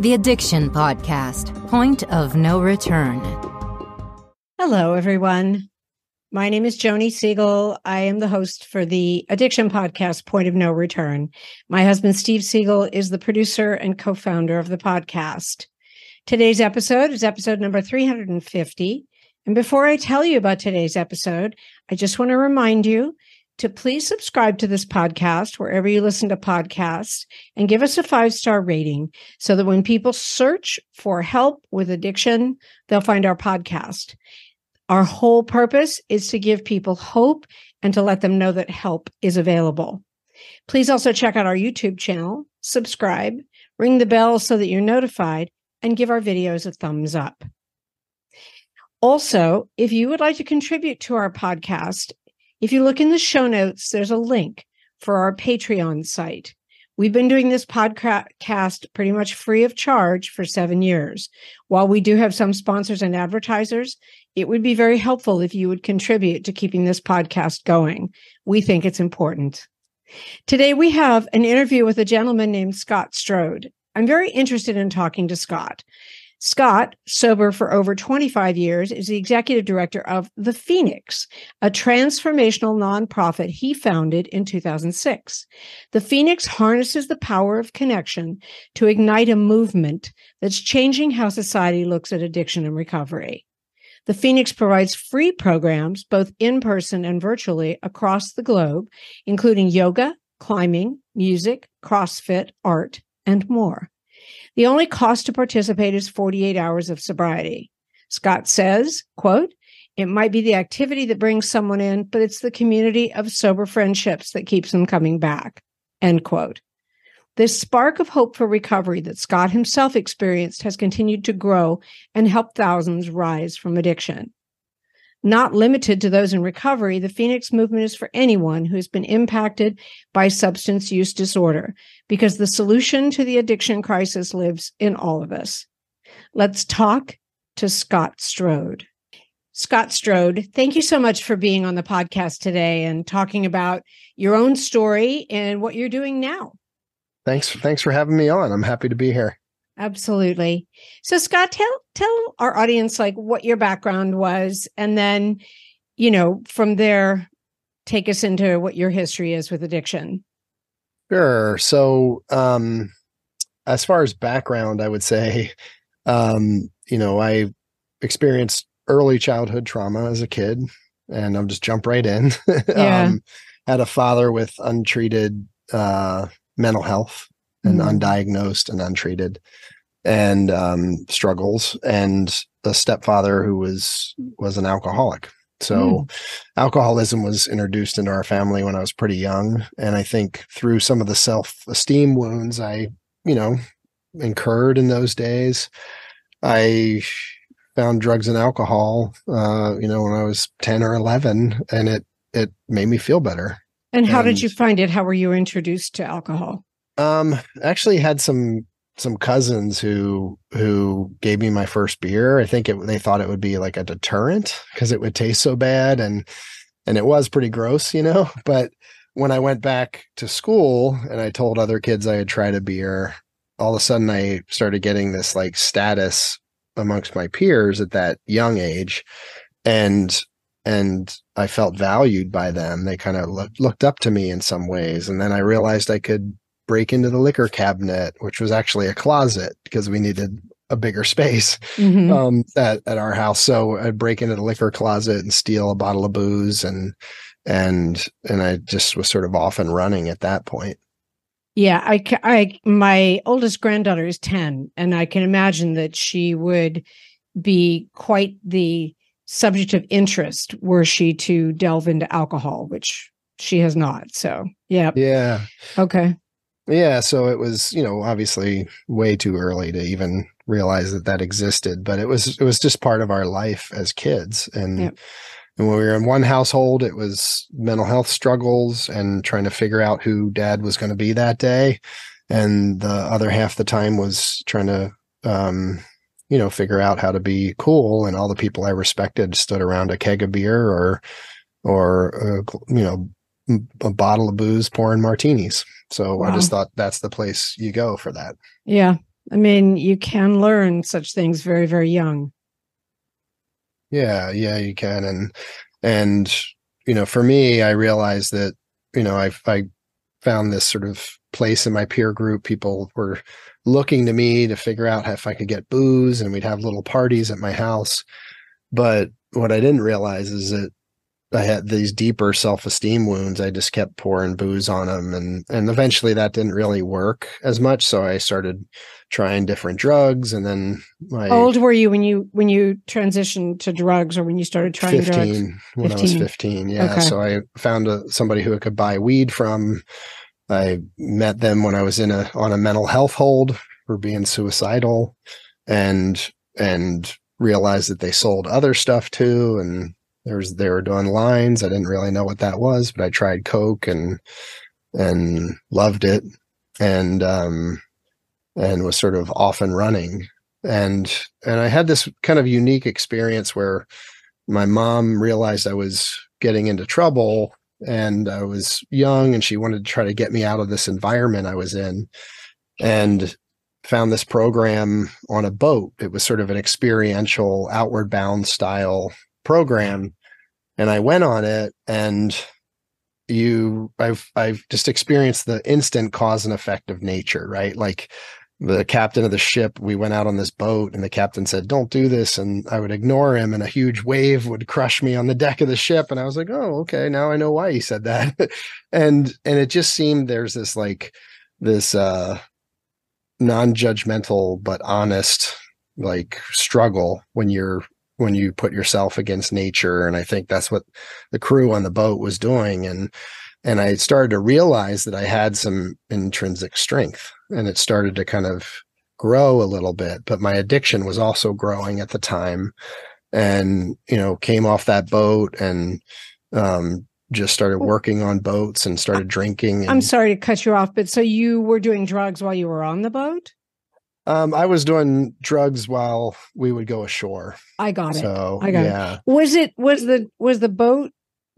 The Addiction Podcast Point of No Return. Hello, everyone. My name is Joni Siegel. I am the host for the Addiction Podcast Point of No Return. My husband, Steve Siegel, is the producer and co founder of the podcast. Today's episode is episode number 350. And before I tell you about today's episode, I just want to remind you to please subscribe to this podcast wherever you listen to podcasts and give us a five star rating so that when people search for help with addiction, they'll find our podcast. Our whole purpose is to give people hope and to let them know that help is available. Please also check out our YouTube channel, subscribe, ring the bell so that you're notified, and give our videos a thumbs up. Also, if you would like to contribute to our podcast if you look in the show notes, there's a link for our Patreon site. We've been doing this podcast pretty much free of charge for seven years. While we do have some sponsors and advertisers, it would be very helpful if you would contribute to keeping this podcast going. We think it's important. Today, we have an interview with a gentleman named Scott Strode. I'm very interested in talking to Scott. Scott, sober for over 25 years, is the executive director of The Phoenix, a transformational nonprofit he founded in 2006. The Phoenix harnesses the power of connection to ignite a movement that's changing how society looks at addiction and recovery. The Phoenix provides free programs, both in person and virtually, across the globe, including yoga, climbing, music, CrossFit, art, and more. The only cost to participate is 48 hours of sobriety. Scott says, quote, it might be the activity that brings someone in, but it's the community of sober friendships that keeps them coming back. End quote. This spark of hope for recovery that Scott himself experienced has continued to grow and help thousands rise from addiction. Not limited to those in recovery, the Phoenix movement is for anyone who has been impacted by substance use disorder because the solution to the addiction crisis lives in all of us. Let's talk to Scott Strode. Scott Strode, thank you so much for being on the podcast today and talking about your own story and what you're doing now. Thanks thanks for having me on. I'm happy to be here. Absolutely. So Scott, tell tell our audience like what your background was and then, you know, from there take us into what your history is with addiction. Sure. So, um as far as background, I would say um, you know, I experienced early childhood trauma as a kid and I'll just jump right in. Yeah. um had a father with untreated uh mental health and mm-hmm. undiagnosed and untreated and um, struggles and a stepfather who was was an alcoholic. So mm. alcoholism was introduced into our family when i was pretty young and i think through some of the self-esteem wounds i you know incurred in those days i found drugs and alcohol uh, you know when i was 10 or 11 and it it made me feel better. And how and, did you find it? How were you introduced to alcohol? Um, actually had some some cousins who who gave me my first beer. I think it, they thought it would be like a deterrent because it would taste so bad and and it was pretty gross, you know. But when I went back to school and I told other kids I had tried a beer, all of a sudden I started getting this like status amongst my peers at that young age, and and I felt valued by them. They kind of looked looked up to me in some ways, and then I realized I could break into the liquor cabinet, which was actually a closet because we needed a bigger space mm-hmm. um, at, at our house. So I'd break into the liquor closet and steal a bottle of booze and and and I just was sort of off and running at that point. Yeah, I, I my oldest granddaughter is 10 and I can imagine that she would be quite the subject of interest were she to delve into alcohol, which she has not. So, yeah. Yeah. Okay. Yeah, so it was, you know, obviously way too early to even realize that that existed, but it was it was just part of our life as kids. And yep. and when we were in one household, it was mental health struggles and trying to figure out who dad was going to be that day, and the other half the time was trying to um you know figure out how to be cool and all the people I respected stood around a keg of beer or or uh, you know a bottle of booze pouring martinis. So wow. I just thought that's the place you go for that. Yeah. I mean, you can learn such things very, very young. Yeah, yeah, you can. And and you know, for me, I realized that, you know, I I found this sort of place in my peer group. People were looking to me to figure out if I could get booze and we'd have little parties at my house. But what I didn't realize is that I had these deeper self-esteem wounds. I just kept pouring booze on them and and eventually that didn't really work as much. So I started trying different drugs and then my How old were you when you when you transitioned to drugs or when you started trying 15 drugs? when I was 15. 15. Yeah. Okay. So I found a, somebody who I could buy weed from. I met them when I was in a on a mental health hold for being suicidal and and realized that they sold other stuff too and there was they were doing lines. I didn't really know what that was, but I tried coke and and loved it and um and was sort of off and running and and I had this kind of unique experience where my mom realized I was getting into trouble and I was young and she wanted to try to get me out of this environment I was in and found this program on a boat. It was sort of an experiential outward bound style program and I went on it and you I've I've just experienced the instant cause and effect of nature, right? Like the captain of the ship, we went out on this boat and the captain said, Don't do this. And I would ignore him and a huge wave would crush me on the deck of the ship. And I was like, Oh, okay, now I know why he said that. and and it just seemed there's this like this uh non-judgmental but honest like struggle when you're when you put yourself against nature. And I think that's what the crew on the boat was doing. And and I started to realize that I had some intrinsic strength and it started to kind of grow a little bit. But my addiction was also growing at the time. And, you know, came off that boat and um just started working on boats and started drinking. And, I'm sorry to cut you off, but so you were doing drugs while you were on the boat? Um, I was doing drugs while we would go ashore. I got it. So I got it. yeah. Was it was the was the boat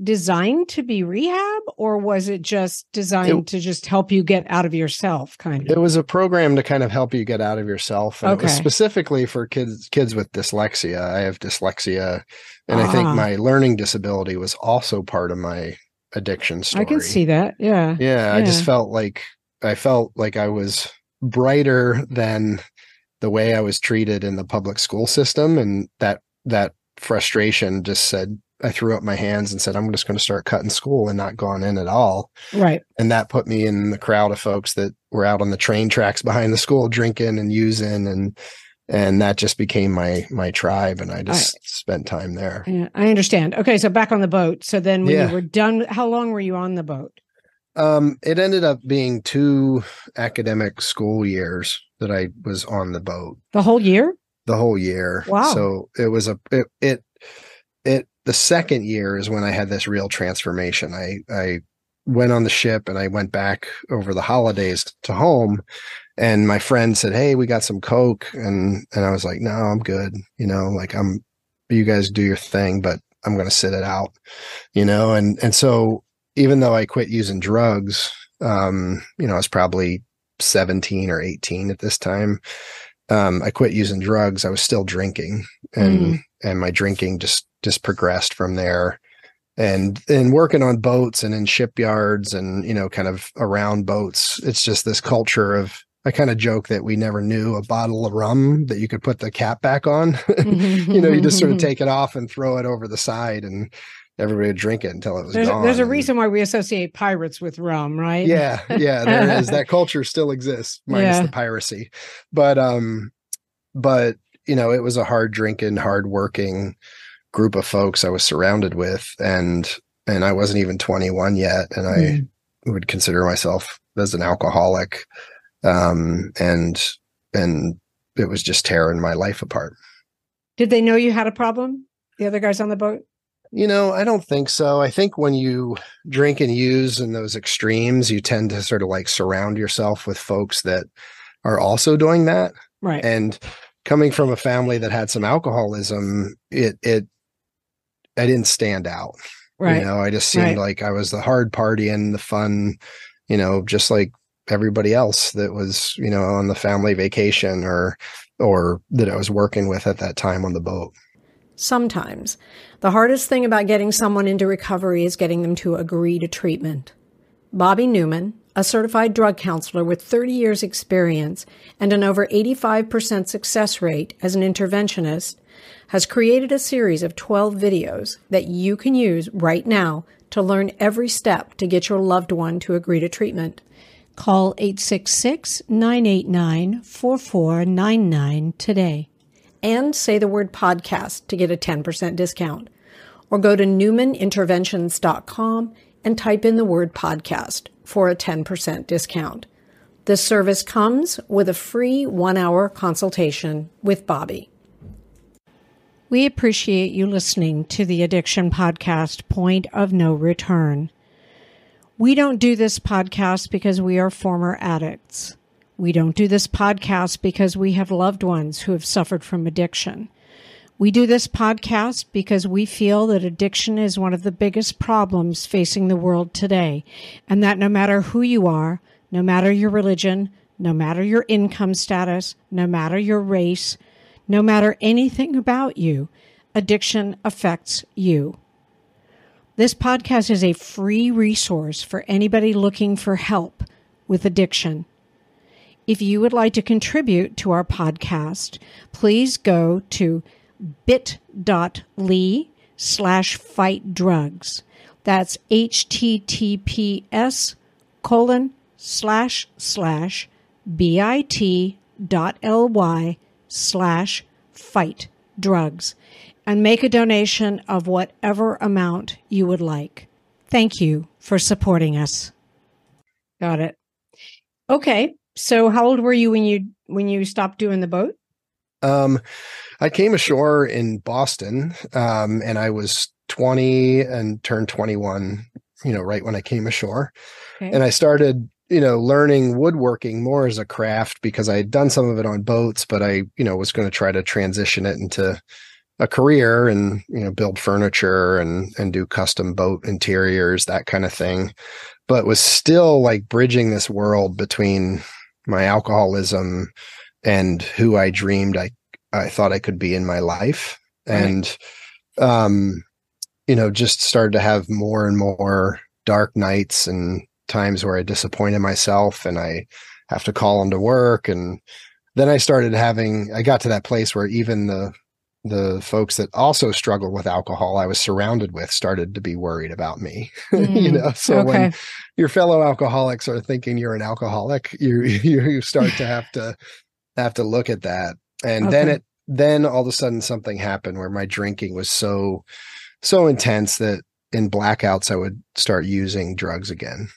designed to be rehab or was it just designed It- to just help you get out of yourself kind of It was a program to kind of help you get out of yourself. And it was specifically for kids kids with dyslexia. I have dyslexia. And I think Ah. my learning disability was also part of my addiction story. I can see that. Yeah. Yeah, I just felt like I felt like I was brighter than the way I was treated in the public school system. And that that frustration just said I threw up my hands and said, I'm just going to start cutting school and not going in at all Right. and that put me in the crowd of folks that were out on the train tracks behind the school drinking and using and and that just became my my tribe and i just spent time there Yeah, I understand. Okay, so back on the boat. So then when Yeah. you were done, how long were you on the boat? Um it ended up being two academic school years that i was on the boat. The whole year? the whole year. Wow. so it was a it it, it the second year is when i had this real transformation. I i went on the ship and i went back over the holidays to home and my friend said hey we got some coke. And and i was like no i'm good. You know like i'm you guys do your thing but i'm going to sit it out. You know and and so even though i quit using drugs um you know i was probably 17 or 18 at this time um i quit using drugs. I was still drinking and Mm. and my drinking just just progressed from there. And and working on boats and in shipyards and you know kind of around boats it's just this culture of i kind of joke that we never knew a bottle of rum that you could put the cap back on. You know you just sort of take it off and throw it over the side and everybody would drink it until it was There's, gone there's a reason why we associate pirates with rum, right? yeah yeah there is that culture still exists minus Yeah. the piracy but um but you know it was a hard drinking hard working group of folks i was surrounded with and and i wasn't even 21 yet and i Mm. would consider myself as an alcoholic um and and it was just tearing my life apart Did they know you had a problem? The other guys on the boat? You know, I don't think so. I think when you drink and use in those extremes, you tend to sort of like surround yourself with folks that are also doing that. Right. And coming from a family that had some alcoholism, it it I didn't stand out. right. You know, I just seemed Right. like I was the hard party and the fun, you know, just like everybody else that was, you know, on the family vacation or or that I was working with at that time on the boat. Sometimes. The hardest thing about getting someone into recovery is getting them to agree to treatment. Bobby Newman, a certified drug counselor with 30 years experience and an over 85% success rate as an interventionist, has created a series of 12 videos that you can use right now to learn every step to get your loved one to agree to treatment. Call 866 989 4499 today and say the word podcast to get a 10% discount. Or go to newmaninterventions.com and type in the word podcast for a 10% discount. This service comes with a free one hour consultation with Bobby. We appreciate you listening to the Addiction Podcast Point of No Return. We don't do this podcast because we are former addicts. We don't do this podcast because we have loved ones who have suffered from addiction. We do this podcast because we feel that addiction is one of the biggest problems facing the world today, and that no matter who you are, no matter your religion, no matter your income status, no matter your race, no matter anything about you, addiction affects you. This podcast is a free resource for anybody looking for help with addiction. If you would like to contribute to our podcast, please go to bit.ly slash fight drugs. That's https colon slash slash bit.ly slash fight drugs and make a donation of whatever amount you would like. Thank you for supporting us. Got it. Okay. So how old were you when you when you stopped doing the boat? Um I came ashore in Boston um and I was 20 and turned 21, you know, right when I came ashore. Okay. And I started you know, learning woodworking more as a craft because I had done some of it on boats, but I, you know, was going to try to transition it into a career and, you know, build furniture and and do custom boat interiors, that kind of thing. But was still like bridging this world between my alcoholism and who I dreamed I I thought I could be in my life. Right. And um, you know, just started to have more and more dark nights and times where I disappointed myself and I have to call them to work. And then I started having, I got to that place where even the, the folks that also struggle with alcohol I was surrounded with started to be worried about me. Mm, you know, so okay. when your fellow alcoholics are thinking you're an alcoholic, you you start to have to have to look at that. And okay. then it then all of a sudden something happened where my drinking was so so intense that in blackouts I would start using drugs again.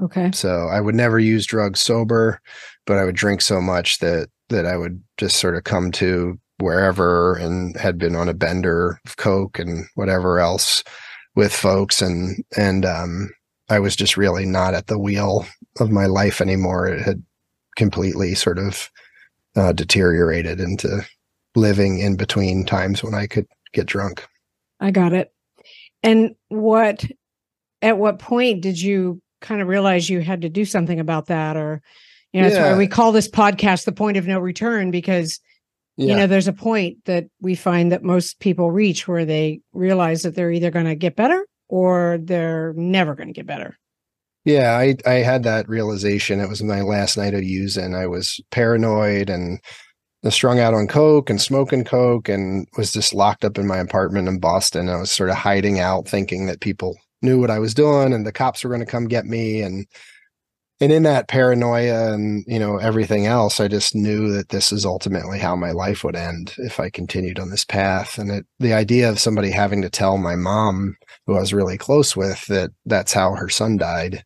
Okay. So I would never use drugs sober, but I would drink so much that that I would just sort of come to wherever and had been on a bender of coke and whatever else with folks and and um I was just really not at the wheel of my life anymore. It had completely sort of uh, deteriorated into living in between times when I could get drunk. I got it. And what at what point did you kind of realize you had to do something about that or you know yeah. that's why we call this podcast the point of no return because yeah. you know there's a point that we find that most people reach where they realize that they're either going to get better or they're never going to get better. Yeah i i had that realization. It was my last night of using i was paranoid and strung out on coke and smoking coke and was just locked up in my apartment in boston. I was sort of hiding out thinking that people knew what I was doing and the cops were going to come get me and and in that paranoia and you know everything else I just knew that this is ultimately how my life would end if I continued on this path. And it the idea of somebody having to tell my mom who I was really close with that that's how her son died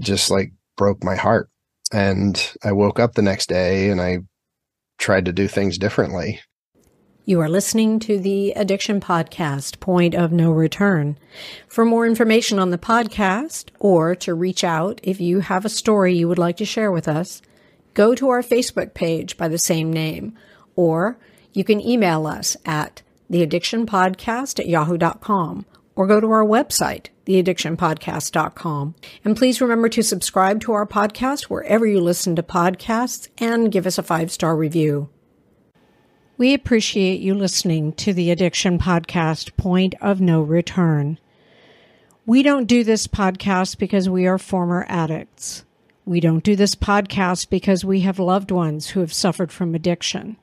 just like broke my heart. And I woke up the next day and I tried to do things differently you are listening to the Addiction Podcast, Point of No Return. For more information on the podcast or to reach out if you have a story you would like to share with us, go to our Facebook page by the same name, or you can email us at theaddictionpodcast at yahoo.com or go to our website, theaddictionpodcast.com. And please remember to subscribe to our podcast wherever you listen to podcasts and give us a five star review. We appreciate you listening to the Addiction Podcast Point of No Return. We don't do this podcast because we are former addicts. We don't do this podcast because we have loved ones who have suffered from addiction.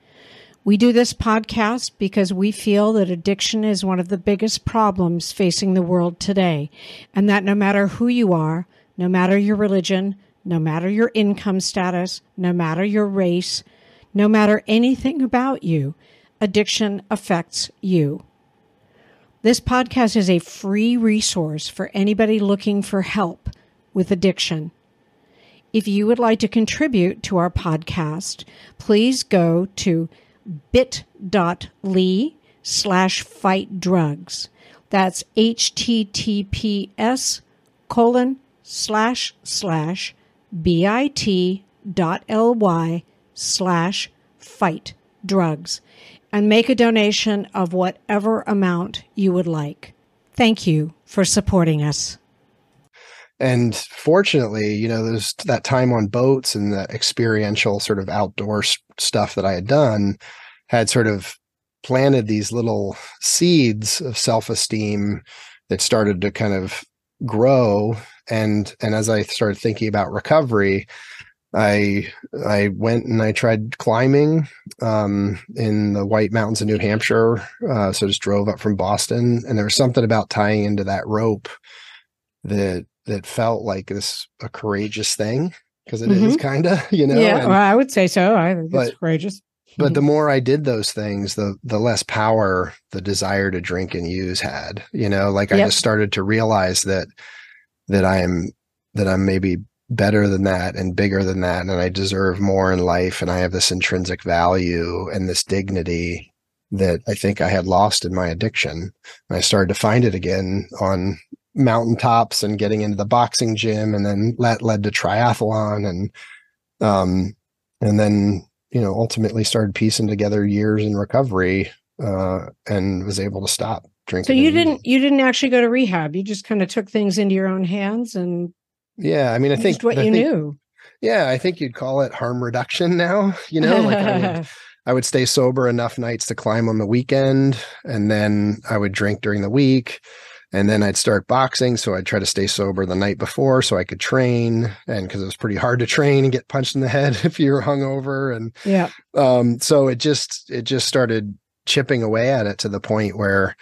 We do this podcast because we feel that addiction is one of the biggest problems facing the world today, and that no matter who you are, no matter your religion, no matter your income status, no matter your race, no matter anything about you, addiction affects you. This podcast is a free resource for anybody looking for help with addiction. If you would like to contribute to our podcast, please go to bit.ly slash fight drugs. That's https colon slash slash bit.ly slash fight drugs and make a donation of whatever amount you would like. Thank you for supporting us. And fortunately, you know, there's that time on boats and the experiential sort of outdoor stuff that I had done had sort of planted these little seeds of self-esteem that started to kind of grow and and as I started thinking about recovery, I I went and I tried climbing um, in the White Mountains of New Hampshire. Uh, so just drove up from Boston, and there was something about tying into that rope that that felt like this a courageous thing because it mm-hmm. is kind of you know. Yeah, and, well, I would say so. I think but, it's courageous. But the mm-hmm. more I did those things, the the less power the desire to drink and use had. You know, like yep. I just started to realize that that I am that I'm maybe better than that and bigger than that and I deserve more in life and I have this intrinsic value and this dignity that I think I had lost in my addiction. And I started to find it again on mountaintops and getting into the boxing gym and then that led to triathlon and um and then you know ultimately started piecing together years in recovery uh and was able to stop drinking. So you didn't you didn't actually go to rehab. You just kind of took things into your own hands and yeah, I mean, I think what I you think, knew. Yeah, I think you'd call it harm reduction now. You know, like I would, I would stay sober enough nights to climb on the weekend, and then I would drink during the week, and then I'd start boxing. So I'd try to stay sober the night before so I could train, and because it was pretty hard to train and get punched in the head if you were hungover, and yeah, um, so it just it just started chipping away at it to the point where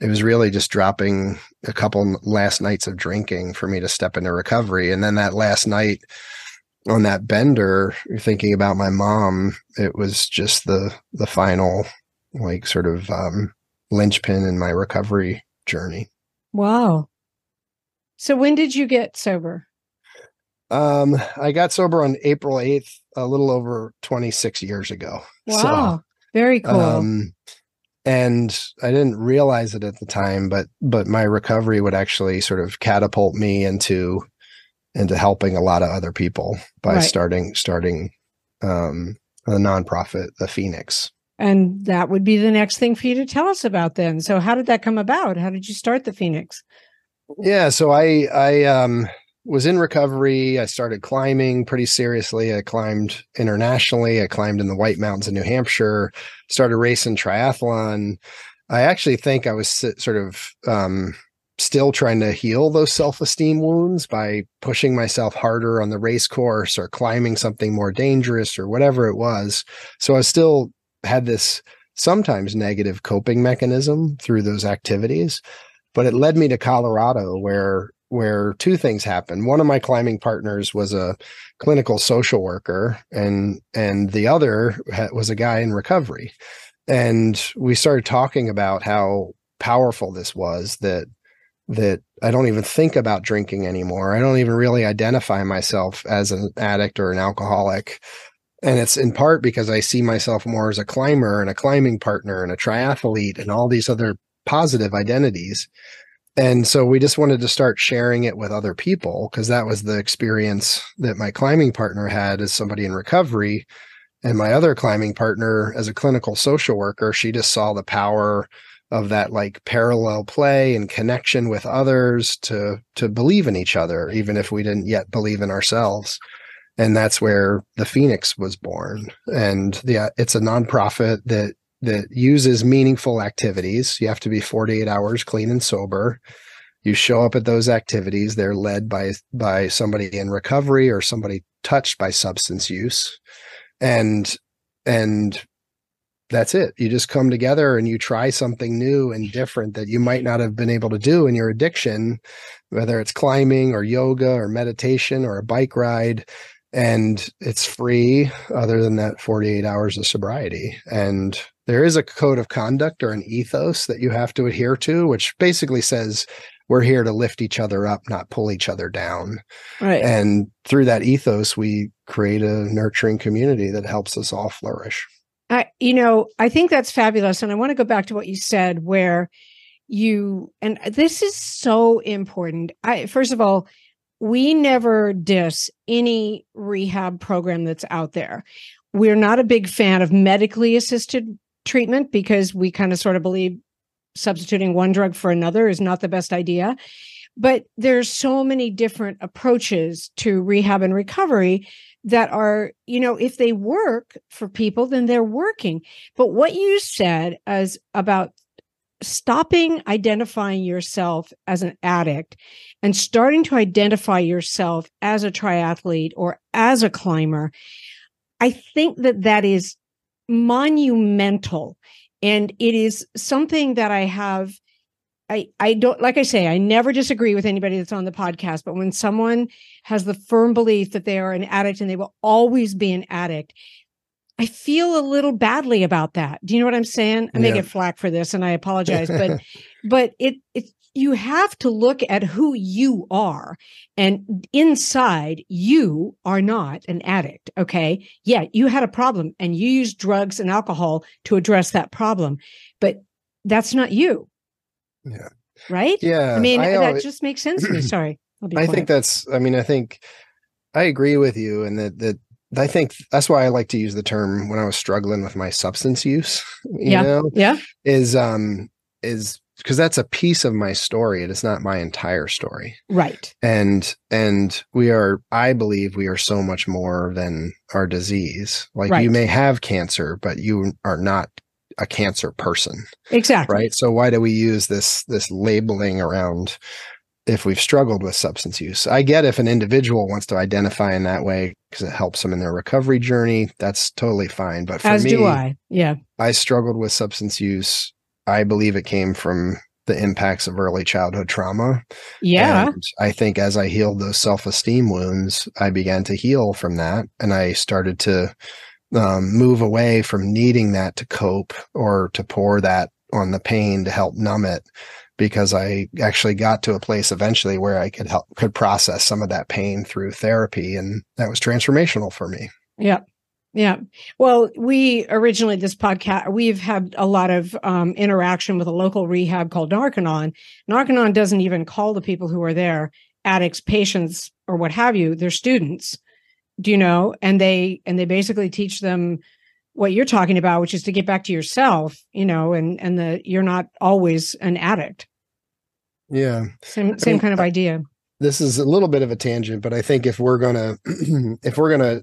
it was really just dropping a couple last nights of drinking for me to step into recovery. And then that last night on that bender, thinking about my mom, it was just the the final like sort of um, linchpin in my recovery journey. Wow. So when did you get sober? Um, I got sober on April 8th, a little over 26 years ago. Wow. So, Very cool. Um, and I didn't realize it at the time, but but my recovery would actually sort of catapult me into into helping a lot of other people by right. starting starting um, a nonprofit, the Phoenix. And that would be the next thing for you to tell us about then. So how did that come about? How did you start the Phoenix? Yeah, so I I um was in recovery. I started climbing pretty seriously. I climbed internationally. I climbed in the White Mountains of New Hampshire, started racing triathlon. I actually think I was sort of um, still trying to heal those self esteem wounds by pushing myself harder on the race course or climbing something more dangerous or whatever it was. So I still had this sometimes negative coping mechanism through those activities. But it led me to Colorado, where where two things happened. One of my climbing partners was a clinical social worker, and and the other was a guy in recovery. And we started talking about how powerful this was that that I don't even think about drinking anymore. I don't even really identify myself as an addict or an alcoholic. And it's in part because I see myself more as a climber and a climbing partner and a triathlete and all these other positive identities and so we just wanted to start sharing it with other people because that was the experience that my climbing partner had as somebody in recovery. And my other climbing partner as a clinical social worker she just saw the power of that like parallel play and connection with others to to believe in each other even if we didn't yet believe in ourselves. And that's where the phoenix was born. And yeah it's a nonprofit that that uses meaningful activities you have to be 48 hours clean and sober you show up at those activities they're led by by somebody in recovery or somebody touched by substance use and and that's it. You just come together and you try something new and different that you might not have been able to do in your addiction, whether it's climbing or yoga or meditation or a bike ride. And it's free other than that 48 hours of sobriety. And there is a code of conduct or an ethos that you have to adhere to, which basically says we're here to lift each other up, not pull each other down. Right. And through that ethos, we create a nurturing community that helps us all flourish. I, you know, I think that's fabulous. And I want to go back to what you said, where you, and this is so important. I, first of all, we never diss any rehab program that's out there. We're not a big fan of medically assisted treatment because we kind of sort of believe substituting one drug for another is not the best idea. But there's so many different approaches to rehab and recovery that are, you know, if they work for people, then they're working. But what you said as about stopping identifying yourself as an addict and starting to identify yourself as a triathlete or as a climber, I think that that is monumental. And it is something that I have I, I don't like I say, I never disagree with anybody that's on the podcast, but when someone has the firm belief that they are an addict and they will always be an addict, I feel a little badly about that. Do you know what I'm saying? I may get flack for this and I apologize, but but it it you have to look at who you are and inside you are not an addict okay yeah you had a problem and you used drugs and alcohol to address that problem but that's not you yeah. Right? Yeah. I mean, I that always, just makes sense to me. Sorry. I think that's, I mean, I think I agree with you and that, that, I think that's why I like to use the term when I was struggling with my substance use, you yeah. know, yeah. is, um, is because that's a piece of my story. It is not my entire story. Right. And, and we are, I believe we are so much more than our disease. Like right. you may have cancer, but you are not a cancer person. Exactly. Right. So why do we use this this labeling around if we've struggled with substance use? I get if an individual wants to identify in that way because it helps them in their recovery journey, that's totally fine. But for as me, do I. Yeah. I struggled with substance use. I believe it came from the impacts of early childhood trauma. Yeah. And I think as I healed those self-esteem wounds, I began to heal from that and I started to um, move away from needing that to cope or to pour that on the pain to help numb it because I actually got to a place eventually where I could help could process some of that pain through therapy and that was transformational for me. Yeah. Yeah. Well, we originally this podcast we've had a lot of um, interaction with a local rehab called Narconon. Narconon doesn't even call the people who are there addicts, patients, or what have you. They're students do you know and they and they basically teach them what you're talking about which is to get back to yourself you know and and the you're not always an addict yeah same same I mean, kind of idea this is a little bit of a tangent but i think if we're gonna if we're gonna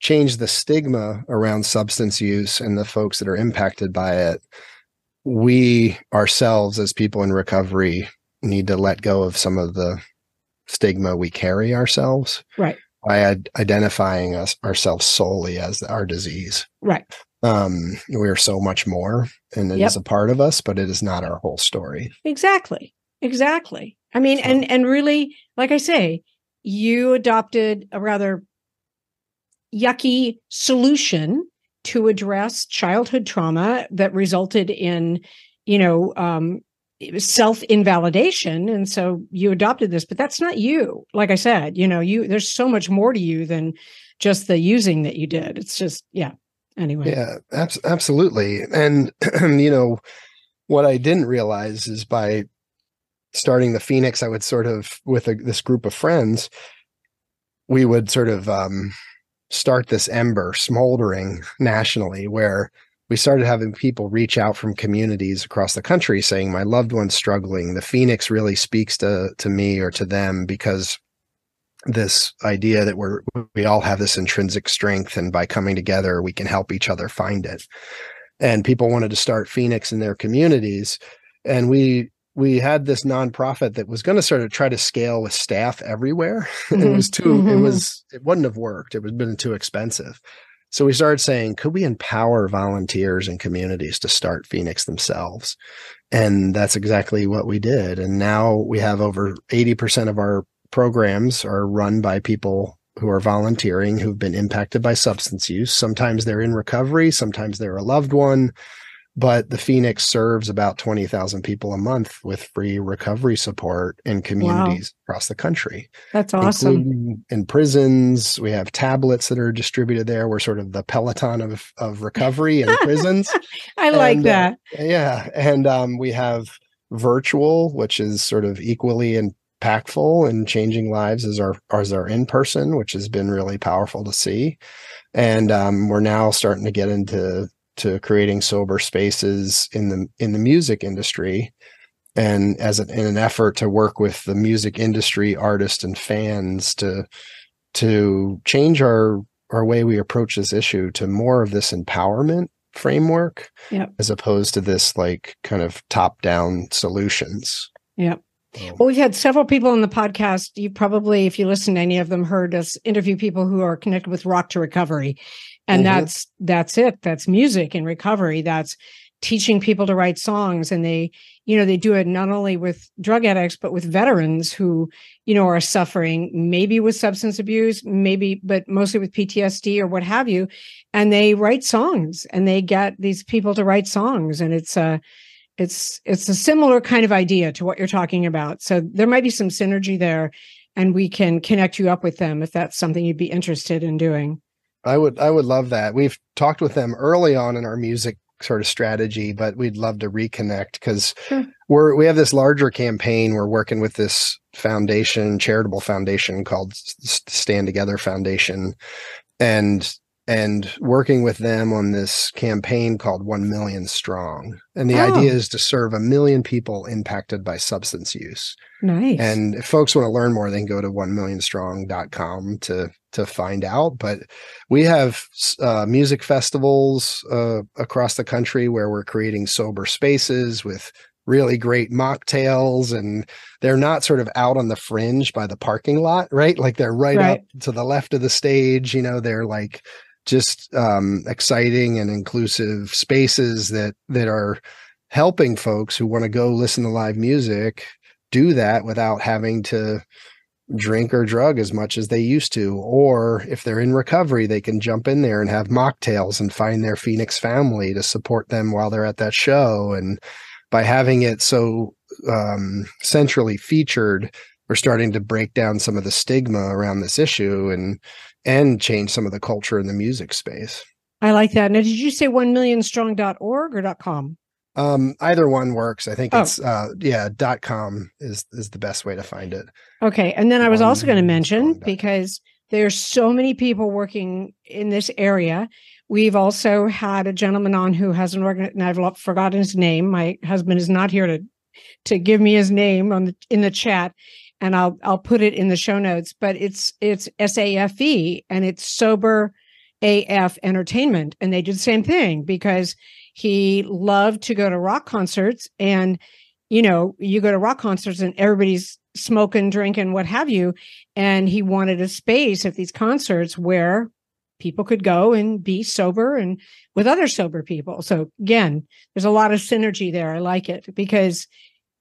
change the stigma around substance use and the folks that are impacted by it we ourselves as people in recovery need to let go of some of the stigma we carry ourselves right by ad- identifying us ourselves solely as our disease. Right. Um, we are so much more, and it yep. is a part of us, but it is not our whole story. Exactly. Exactly. I mean, so. and and really, like I say, you adopted a rather yucky solution to address childhood trauma that resulted in, you know, um, self invalidation and so you adopted this but that's not you. Like i said you know you there's so much more to you than just the using that you did. It's just yeah anyway. Yeah abs- absolutely. And you know what i didn't realize is by starting the phoenix i would sort of with a, this group of friends we would sort of um, start this ember smoldering nationally where we started having people reach out from communities across the country saying, My loved one's struggling. The Phoenix really speaks to, to me or to them because this idea that we're we all have this intrinsic strength and by coming together we can help each other find it and people wanted to start phoenix in their communities and we we had this nonprofit that was going to sort of try to scale with staff everywhere mm-hmm. it was too mm-hmm. it was it wouldn't have worked it would have been too expensive so we started saying, could we empower volunteers and communities to start Phoenix themselves? And that's exactly what we did. And now we have over 80% of our programs are run by people who are volunteering who've been impacted by substance use. Sometimes they're in recovery, sometimes they're a loved one but the Phoenix serves about 20,000 people a month with free recovery support in communities wow. across the country. That's awesome. In prisons, we have tablets that are distributed there. We're sort of the Peloton of, of recovery in prisons. I like uh, that. Uh, yeah. And um, we have virtual, which is sort of equally impactful and changing lives as our as our in person, which has been really powerful to see. And um, we're now starting to get into to creating sober spaces in the in the music industry and as an, in an effort to work with the music industry artists and fans to to change our our way we approach this issue to more of this empowerment framework yep. as opposed to this like kind of top down solutions yep um, well, we've had several people on the podcast. You probably, if you listen to any of them, heard us interview people who are connected with Rock to Recovery and mm-hmm. that's that's it. That's music in recovery. That's teaching people to write songs. And they you know they do it not only with drug addicts but with veterans who you know are suffering maybe with substance abuse maybe but mostly with PTSD or what have you. And they write songs and they get these people to write songs. And it's a it's it's a similar kind of idea to what you're talking about. So there might be some synergy there and we can connect you up with them if that's something you'd be interested in doing I would I would love that. We've talked with them early on in our music sort of strategy, but we'd love to reconnect because sure. Hmm. we're we have this larger campaign. We're working with this foundation, charitable foundation called Stand Together Foundation, and and working with them on this campaign called 1 million strong. And the oh. idea is to serve a million people impacted by substance use. Nice. And if folks want to learn more they can go to 1millionstrong.com to to find out. But we have uh, music festivals uh, across the country where we're creating sober spaces with really great mocktails and they're not sort of out on the fringe by the parking lot right? Like they're right, right. up to the left of the stage you know they're like just um, exciting and inclusive spaces that that are helping folks who want to go listen to live music do that without having to drink or drug as much as they used to. Or if they're in recovery they can jump in there and have mocktails and find their phoenix family to support them while they're at that show. And by having it so um, centrally featured we're starting to break down some of the stigma around this issue and and change some of the culture in the music space. I like that. Now, did you say 1millionstrong.org or .com? Um, either one works. I think oh. it's uh yeah, dot com is is the best way to find it. Okay. And then I was also going to mention because there's so many people working in this area. We've also had a gentleman on who has an organ and I've forgotten his name. My husband is not here to to give me his name on the in the chat and I'll I'll put it in the show notes, but it's it's SAFE and it's sober AF entertainment and they did the same thing because he loved to go to rock concerts and you know, you go to rock concerts and everybody's smoking, drinking, what have you, and he wanted a space at these concerts where people could go and be sober and with other sober people. So again, there's a lot of synergy there. I like it because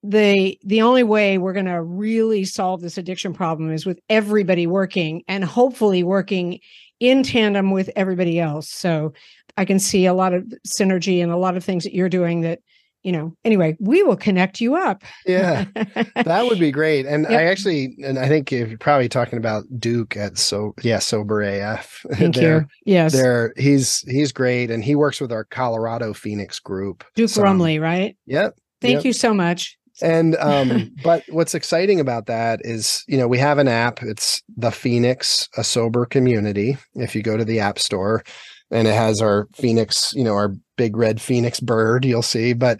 the the only way we're going to really solve this addiction problem is with everybody working and hopefully working in tandem with everybody else. So i can see a lot of synergy and a lot of things that you're doing that you know anyway we will connect you up. Yeah that would be great. And yep. i actually and i think you're probably talking about duke at so yeah sober af thank you. Yes. there he's he's great. And he works with our colorado phoenix group duke so, Rumely right? Yep thank yep. you so much and um but what's exciting about that is you know we have an app it's the phoenix a sober community if you go to the app store and it has our phoenix, you know, our big red phoenix bird. You'll see, but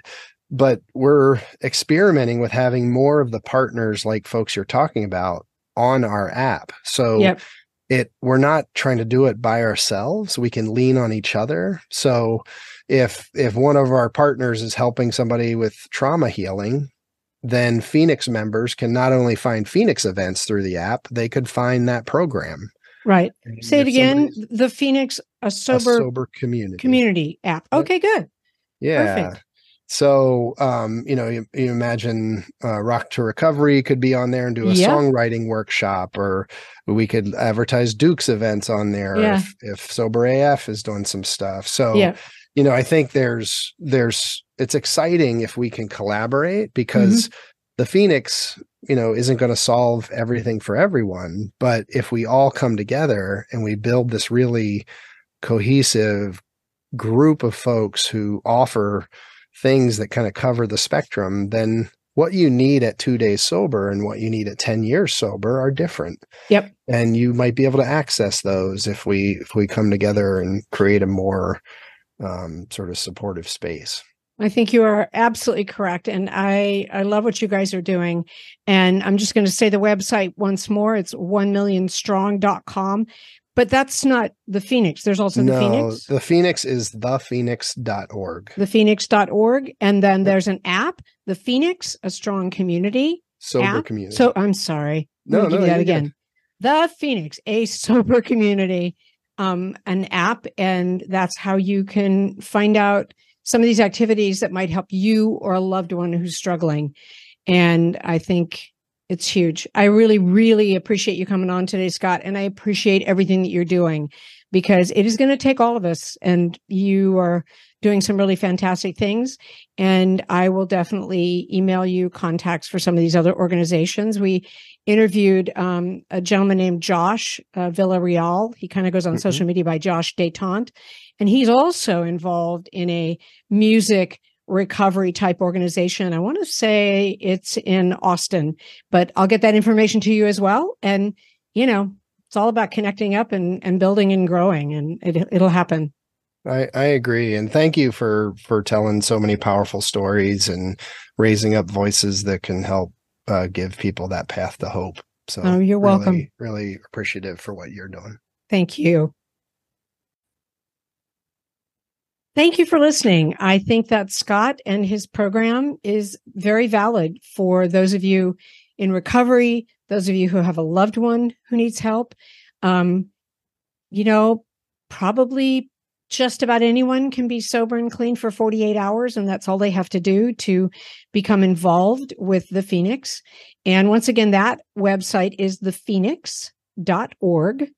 but we're experimenting with having more of the partners like folks you're talking about on our app. So Yep. it we're not trying to do it by ourselves. We can lean on each other. So if if one of our partners is helping somebody with trauma healing, then Phoenix members can not only find Phoenix events through the app, they could find that program. Right. Say it again. The Phoenix a A sober, sober community. community app. Yep. Okay, good. Yeah. Perfect. So, um, you know, you, you imagine uh, Rock to Recovery could be on there and do a Yeah. songwriting workshop, or we could advertise Duke's events on there Yeah. if, if Sober AF is doing some stuff. So, Yeah. you know, I think there's there's it's exciting if we can collaborate because Mm-hmm. the Phoenix, you know, isn't going to solve everything for everyone, but if we all come together and we build this really cohesive group of folks who offer things that kind of cover the spectrum, then what you need at two days sober and what you need at 10 years sober are different. Yep. And you might be able to access those if we if we come together and create a more um, sort of supportive space. I think you are absolutely correct. And I, I love what you guys are doing. And I'm just going to say the website once more. It's 1millionstrong.com. But that's not the Phoenix. There's also the no, Phoenix, the Phoenix is thephoenix.org. the phoenix.org. And then there's an app, the Phoenix, a strong community Sober app. community. So I'm sorry. No, no, that again. The Phoenix, a sober community, um, an app, and that's how you can find out some of these activities that might help you or a loved one who's struggling. And I think it's huge. I really, really appreciate you coming on today, Scott, and I appreciate everything that you're doing because it is going to take all of us, and you are doing some really fantastic things. And I will definitely email you contacts for some of these other organizations. We interviewed um, a gentleman named Josh uh, Villarreal. He kind of goes on Mhm. social media by Josh Detente. And he's also involved in a music recovery type organization. I want to say it's in Austin, but I'll get that information to you as well. And, you know, it's all about connecting up and, and building and growing, and it, it'll happen. I, I agree. And thank you for for telling so many powerful stories and raising up voices that can help uh, give people that path to hope. So Oh, you're really, welcome. Really appreciative for what you're doing. Thank you. Thank you for listening. I think that Scott and his program is very valid for those of you in recovery, those of you who have a loved one who needs help. Um, you know, probably just about anyone can be sober and clean for 48 hours, and that's all they have to do to become involved with the Phoenix. And once again, that website is thephoenix.org.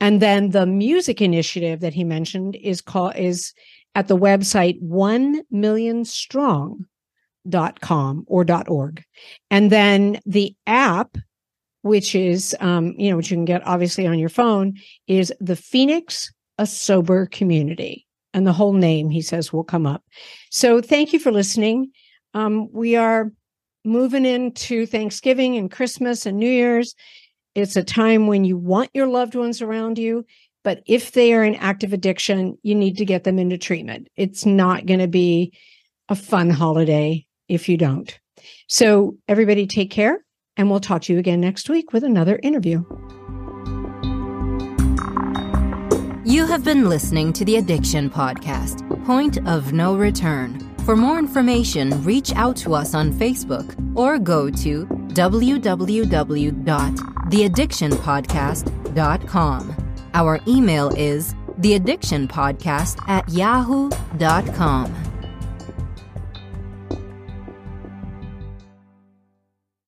And then the music initiative that he mentioned is called is at the website 1 million strong.com or dot .org. And then the app, which is um, you know, which you can get obviously on your phone, is the Phoenix a sober community. And the whole name, he says, will come up. So thank you for listening. Um, we are moving into Thanksgiving and Christmas and New Year's. It's a time when you want your loved ones around you, but if they are in active addiction, you need to get them into treatment. It's not going to be a fun holiday if you don't. So, everybody take care, and we'll talk to you again next week with another interview. You have been listening to the Addiction Podcast, Point of No Return. For more information, reach out to us on Facebook or go to www.theaddictionpodcast.com. Our email is theaddictionpodcast at yahoo.com.